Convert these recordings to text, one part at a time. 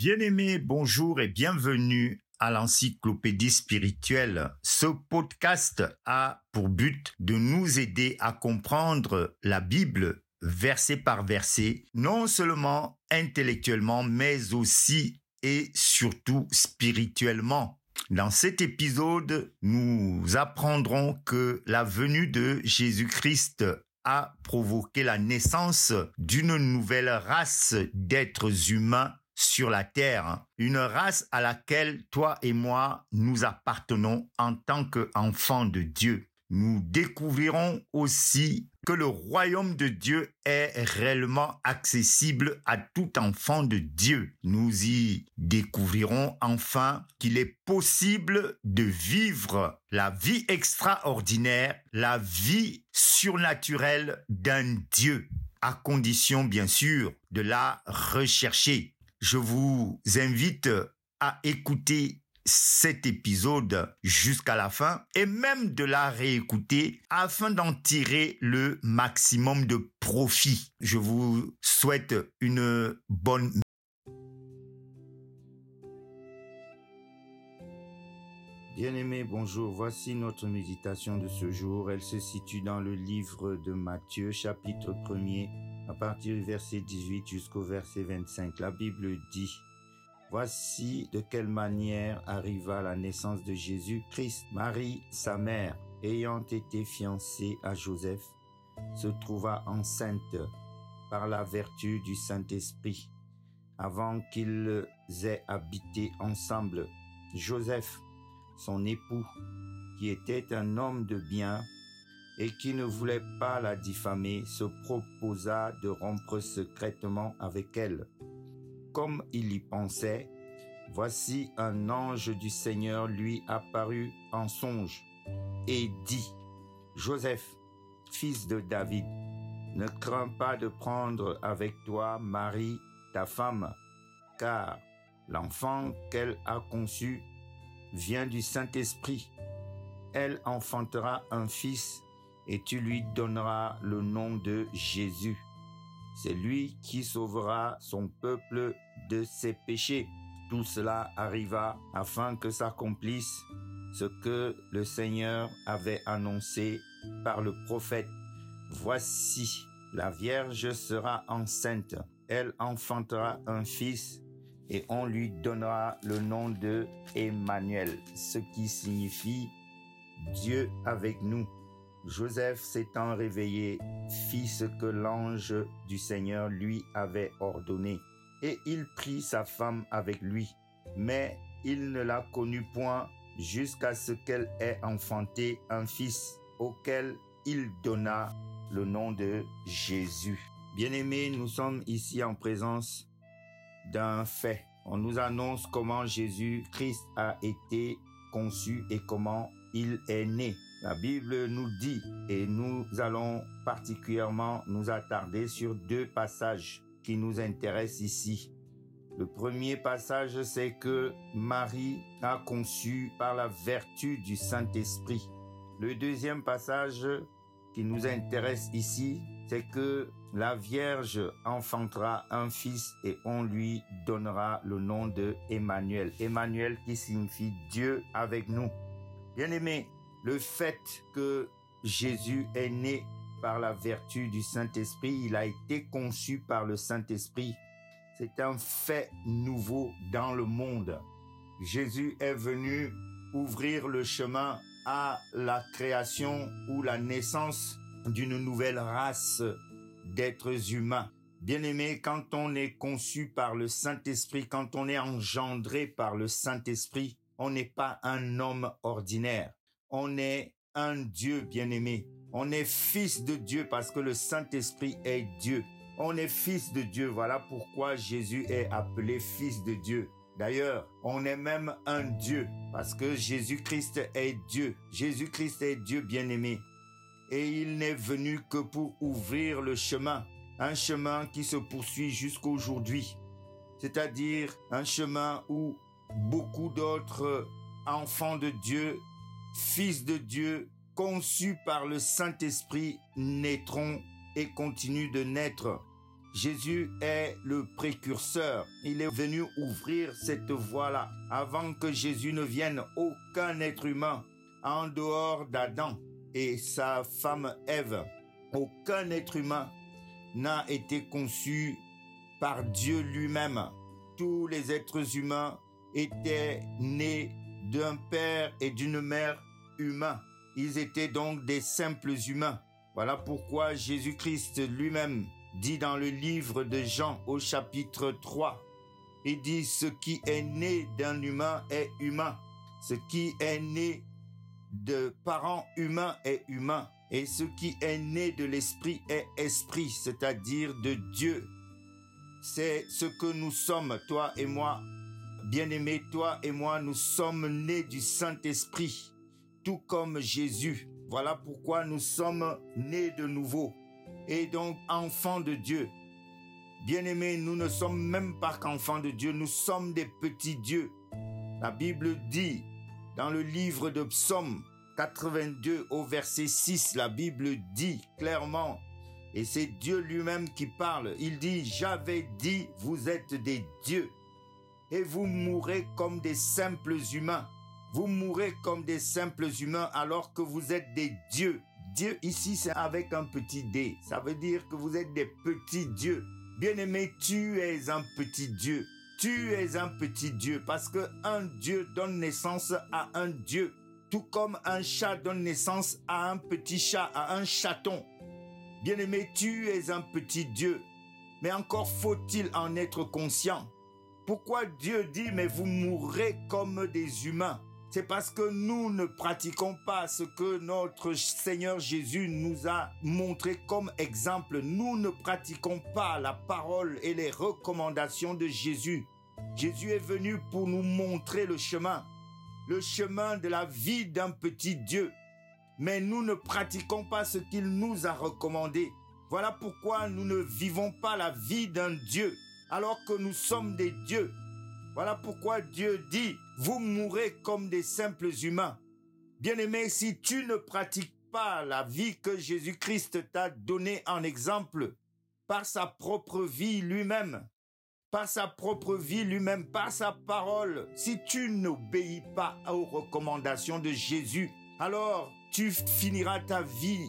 Bien-aimés, bonjour et bienvenue à l'encyclopédie spirituelle. Ce podcast a pour but de nous aider à comprendre la Bible verset par verset, non seulement intellectuellement, mais aussi et surtout spirituellement. Dans cet épisode, nous apprendrons que la venue de Jésus-Christ a provoqué la naissance d'une nouvelle race d'êtres humains sur la terre, une race à laquelle toi et moi nous appartenons en tant qu'enfants de Dieu. Nous découvrirons aussi que le royaume de Dieu est réellement accessible à tout enfant de Dieu. Nous y découvrirons enfin qu'il est possible de vivre la vie extraordinaire, la vie surnaturelle d'un Dieu, à condition bien sûr de la rechercher. Je vous invite à écouter cet épisode jusqu'à la fin et même de la réécouter afin d'en tirer le maximum de profit. Je vous souhaite une bonne Bien-aimés, bonjour. Voici notre méditation de ce jour. Elle se situe dans le livre de Matthieu, chapitre 1er, à partir du verset 18 jusqu'au verset 25. La Bible dit Voici de quelle manière arriva la naissance de Jésus-Christ. Marie, sa mère, ayant été fiancée à Joseph, se trouva enceinte par la vertu du Saint-Esprit. Avant qu'ils aient habité ensemble, Joseph, son époux, qui était un homme de bien et qui ne voulait pas la diffamer, se proposa de rompre secrètement avec elle comme il y pensait, voici un ange du Seigneur lui apparut en songe et dit, Joseph, fils de David, ne crains pas de prendre avec toi Marie, ta femme, car l'enfant qu'elle a conçu vient du Saint-Esprit. Elle enfantera un fils et tu lui donneras le nom de Jésus c'est lui qui sauvera son peuple de ses péchés. Tout cela arriva afin que s'accomplisse ce que le Seigneur avait annoncé par le prophète. Voici, la Vierge sera enceinte, elle enfantera un fils et on lui donnera le nom de Emmanuel, ce qui signifie Dieu avec nous. Joseph s'étant réveillé fit ce que l'ange du Seigneur lui avait ordonné, et il prit sa femme avec lui. Mais il ne la connut point jusqu'à ce qu'elle ait enfanté un fils, auquel il donna le nom de Jésus. Bien-aimés, nous sommes ici en présence d'un fait. On nous annonce comment Jésus-Christ a été conçu et comment il est né. La Bible nous dit, et nous allons particulièrement nous attarder sur deux passages qui nous intéressent ici. Le premier passage, c'est que Marie a conçu par la vertu du Saint-Esprit. Le deuxième passage qui nous intéresse ici, c'est que la Vierge enfantera un fils et on lui donnera le nom de Emmanuel. Emmanuel qui signifie Dieu avec nous. Bien aimé, le fait que Jésus est né par la vertu du Saint-Esprit, il a été conçu par le Saint-Esprit. C'est un fait nouveau dans le monde. Jésus est venu ouvrir le chemin à la création ou la naissance d'une nouvelle race d'êtres humains. Bien-aimé, quand on est conçu par le Saint-Esprit, quand on est engendré par le Saint-Esprit, on n'est pas un homme ordinaire on est un Dieu bien-aimé. On est fils de Dieu parce que le Saint-Esprit est Dieu. On est fils de Dieu. Voilà pourquoi Jésus est appelé fils de Dieu. D'ailleurs, on est même un Dieu parce que Jésus-Christ est Dieu. Jésus-Christ est Dieu bien-aimé. Et il n'est venu que pour ouvrir le chemin, un chemin qui se poursuit jusqu'aujourd'hui. C'est-à-dire un chemin où beaucoup d'autres enfants de Dieu fils de Dieu, conçus par le Saint-Esprit, naîtront et continuent de naître. Jésus est le précurseur. Il est venu ouvrir cette voie-là. Avant que Jésus ne vienne, aucun être humain, en dehors d'Adam et sa femme Ève, aucun être humain n'a été conçu par Dieu lui-même. Tous les êtres humains étaient nés d'un père et d'une mère humains. Ils étaient donc des simples humains. Voilà pourquoi Jésus-Christ lui-même dit dans le livre de Jean au chapitre 3, il dit ce qui est né d'un humain est humain. Ce qui est né de parents humains est humain. Et ce qui est né de l'esprit est esprit, c'est-à-dire de Dieu. C'est ce que nous sommes, toi et moi. Bien-aimés, toi et moi, nous sommes nés du Saint-Esprit, tout comme Jésus. Voilà pourquoi nous sommes nés de nouveau et donc enfants de Dieu. Bien-aimés, nous ne sommes même pas qu'enfants de Dieu, nous sommes des petits dieux. La Bible dit dans le livre de Psaume 82 au verset 6, la Bible dit clairement, et c'est Dieu lui-même qui parle, il dit, j'avais dit, vous êtes des dieux, et vous mourrez comme des simples humains. Vous mourrez comme des simples humains alors que vous êtes des dieux. Dieu ici, c'est avec un petit D. Ça veut dire que vous êtes des petits dieux. Bien-aimé, tu es un petit Dieu. Tu es un petit Dieu parce que un Dieu donne naissance à un Dieu. Tout comme un chat donne naissance à un petit chat, à un chaton. Bien-aimé, tu es un petit Dieu. Mais encore faut-il en être conscient. Pourquoi Dieu dit, mais vous mourrez comme des humains? C'est parce que nous ne pratiquons pas ce que notre Seigneur Jésus nous a montré comme exemple. Nous ne pratiquons pas la parole et les recommandations de Jésus. Jésus est venu pour nous montrer le chemin, le chemin de la vie d'un petit Dieu. Mais nous ne pratiquons pas ce qu'il nous a recommandé. Voilà pourquoi nous ne vivons pas la vie d'un Dieu, alors que nous sommes des dieux. Voilà pourquoi Dieu dit, vous mourrez comme des simples humains. Bien-aimé, si tu ne pratiques pas la vie que Jésus-Christ t'a donnée en exemple, par sa propre vie lui-même, par sa propre vie lui-même, par sa parole, si tu n'obéis pas aux recommandations de Jésus, alors tu finiras ta vie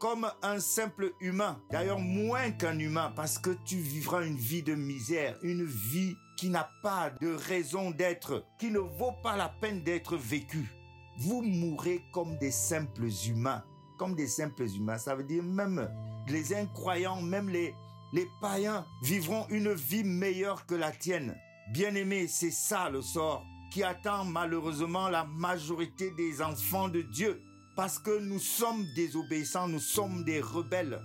comme un simple humain, d'ailleurs moins qu'un humain, parce que tu vivras une vie de misère, une vie qui n'a pas de raison d'être, qui ne vaut pas la peine d'être vécue. Vous mourrez comme des simples humains, comme des simples humains. Ça veut dire même les incroyants, même les, les païens vivront une vie meilleure que la tienne. Bien-aimé, c'est ça le sort qui attend malheureusement la majorité des enfants de Dieu parce que nous sommes désobéissants, nous sommes des rebelles.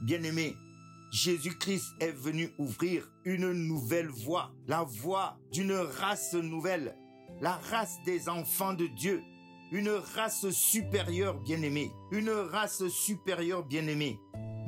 Bien-aimés, Jésus-Christ est venu ouvrir une nouvelle voie, la voie d'une race nouvelle, la race des enfants de Dieu, une race supérieure bien-aimée, une race supérieure bien-aimée.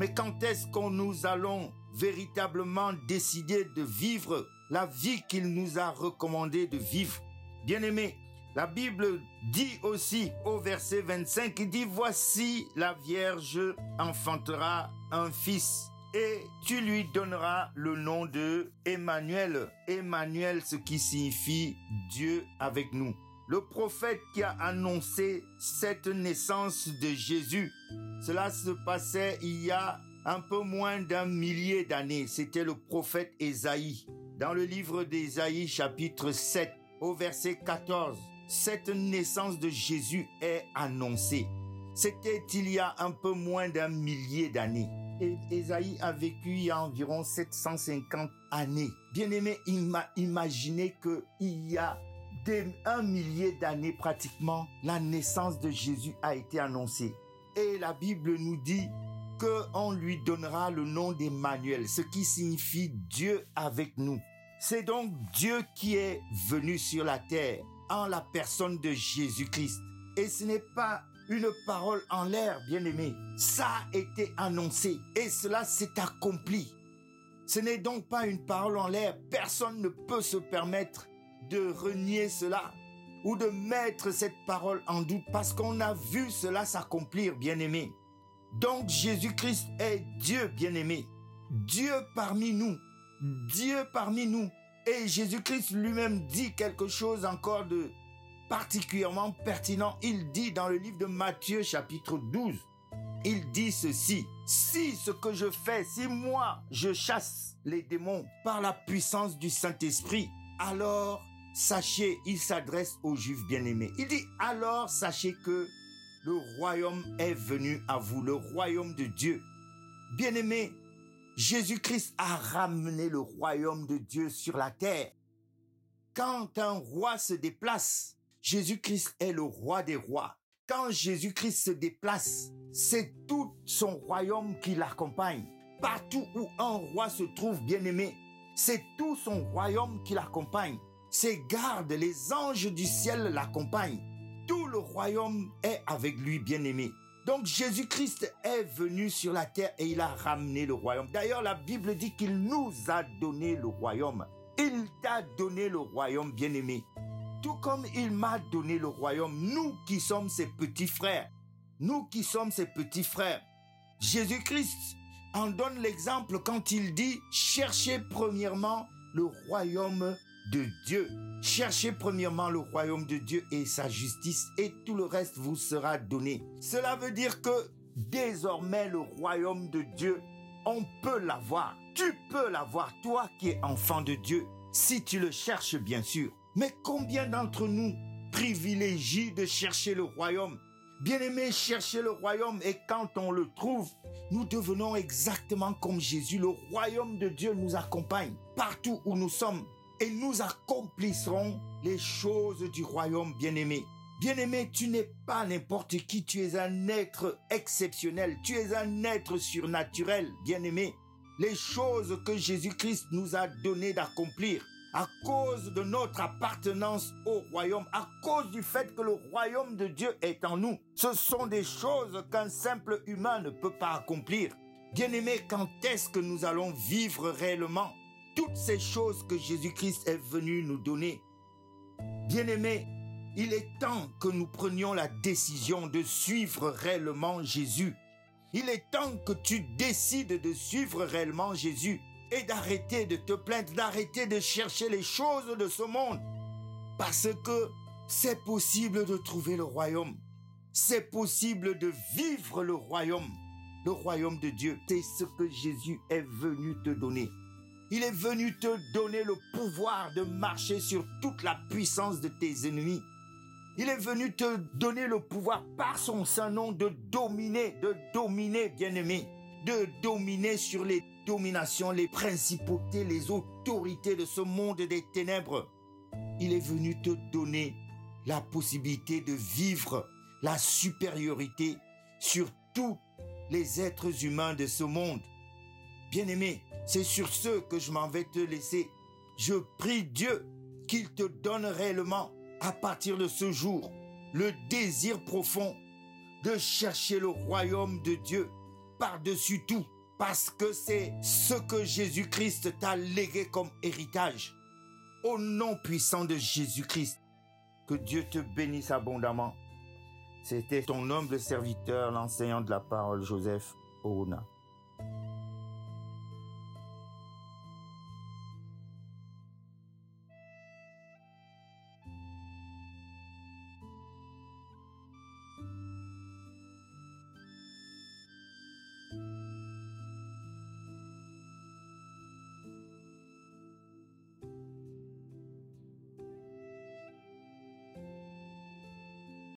Mais quand est-ce qu'on nous allons véritablement décider de vivre la vie qu'il nous a recommandé de vivre? Bien-aimés, la Bible dit aussi au verset 25, il dit, voici la Vierge enfantera un fils et tu lui donneras le nom de Emmanuel. Emmanuel, ce qui signifie Dieu avec nous. Le prophète qui a annoncé cette naissance de Jésus, cela se passait il y a un peu moins d'un millier d'années. C'était le prophète Ésaïe. Dans le livre d'Ésaïe chapitre 7 au verset 14 cette naissance de Jésus est annoncée. C'était il y a un peu moins d'un millier d'années. Et Esaïe a vécu il y a environ 750 années. Bien-aimé, imaginez qu'il y a un millier d'années pratiquement, la naissance de Jésus a été annoncée. Et la Bible nous dit qu'on lui donnera le nom d'Emmanuel, ce qui signifie Dieu avec nous. C'est donc Dieu qui est venu sur la terre en la personne de Jésus-Christ. Et ce n'est pas une parole en l'air, bien-aimé. Ça a été annoncé et cela s'est accompli. Ce n'est donc pas une parole en l'air. Personne ne peut se permettre de renier cela ou de mettre cette parole en doute parce qu'on a vu cela s'accomplir, bien-aimé. Donc Jésus-Christ est Dieu, bien-aimé. Dieu parmi nous. Dieu parmi nous. Et Jésus-Christ lui-même dit quelque chose encore de particulièrement pertinent. Il dit dans le livre de Matthieu chapitre 12, il dit ceci, si ce que je fais, si moi je chasse les démons par la puissance du Saint-Esprit, alors sachez, il s'adresse aux Juifs bien-aimés. Il dit, alors sachez que le royaume est venu à vous, le royaume de Dieu. Bien-aimés, Jésus-Christ a ramené le royaume de Dieu sur la terre. Quand un roi se déplace, Jésus-Christ est le roi des rois. Quand Jésus-Christ se déplace, c'est tout son royaume qui l'accompagne. Partout où un roi se trouve bien-aimé, c'est tout son royaume qui l'accompagne. Ses gardes, les anges du ciel l'accompagnent. Tout le royaume est avec lui bien-aimé. Donc Jésus-Christ est venu sur la terre et il a ramené le royaume. D'ailleurs, la Bible dit qu'il nous a donné le royaume. Il t'a donné le royaume bien-aimé. Tout comme il m'a donné le royaume, nous qui sommes ses petits frères, nous qui sommes ses petits frères. Jésus-Christ en donne l'exemple quand il dit, cherchez premièrement le royaume de Dieu. Cherchez premièrement le royaume de Dieu et sa justice et tout le reste vous sera donné. Cela veut dire que désormais le royaume de Dieu, on peut l'avoir. Tu peux l'avoir, toi qui es enfant de Dieu, si tu le cherches bien sûr. Mais combien d'entre nous privilégient de chercher le royaume? Bien-aimé, chercher le royaume et quand on le trouve, nous devenons exactement comme Jésus. Le royaume de Dieu nous accompagne partout où nous sommes et nous accomplisserons les choses du royaume bien-aimé. Bien-aimé, tu n'es pas n'importe qui, tu es un être exceptionnel, tu es un être surnaturel, bien-aimé. Les choses que Jésus-Christ nous a donné d'accomplir à cause de notre appartenance au royaume, à cause du fait que le royaume de Dieu est en nous. Ce sont des choses qu'un simple humain ne peut pas accomplir. Bien-aimé, quand est-ce que nous allons vivre réellement? Toutes ces choses que Jésus-Christ est venu nous donner. Bien-aimés, il est temps que nous prenions la décision de suivre réellement Jésus. Il est temps que tu décides de suivre réellement Jésus et d'arrêter de te plaindre, d'arrêter de chercher les choses de ce monde. Parce que c'est possible de trouver le royaume. C'est possible de vivre le royaume. Le royaume de Dieu, c'est ce que Jésus est venu te donner. Il est venu te donner le pouvoir de marcher sur toute la puissance de tes ennemis. Il est venu te donner le pouvoir par son saint nom de dominer, de dominer, bien-aimé, de dominer sur les dominations, les principautés, les autorités de ce monde des ténèbres. Il est venu te donner la possibilité de vivre la supériorité sur tous les êtres humains de ce monde. Bien-aimé, c'est sur ce que je m'en vais te laisser. Je prie Dieu qu'il te donne réellement, à partir de ce jour, le désir profond de chercher le royaume de Dieu par-dessus tout, parce que c'est ce que Jésus-Christ t'a légué comme héritage. Au nom puissant de Jésus-Christ, que Dieu te bénisse abondamment. C'était ton humble serviteur, l'enseignant de la parole, Joseph Ouna.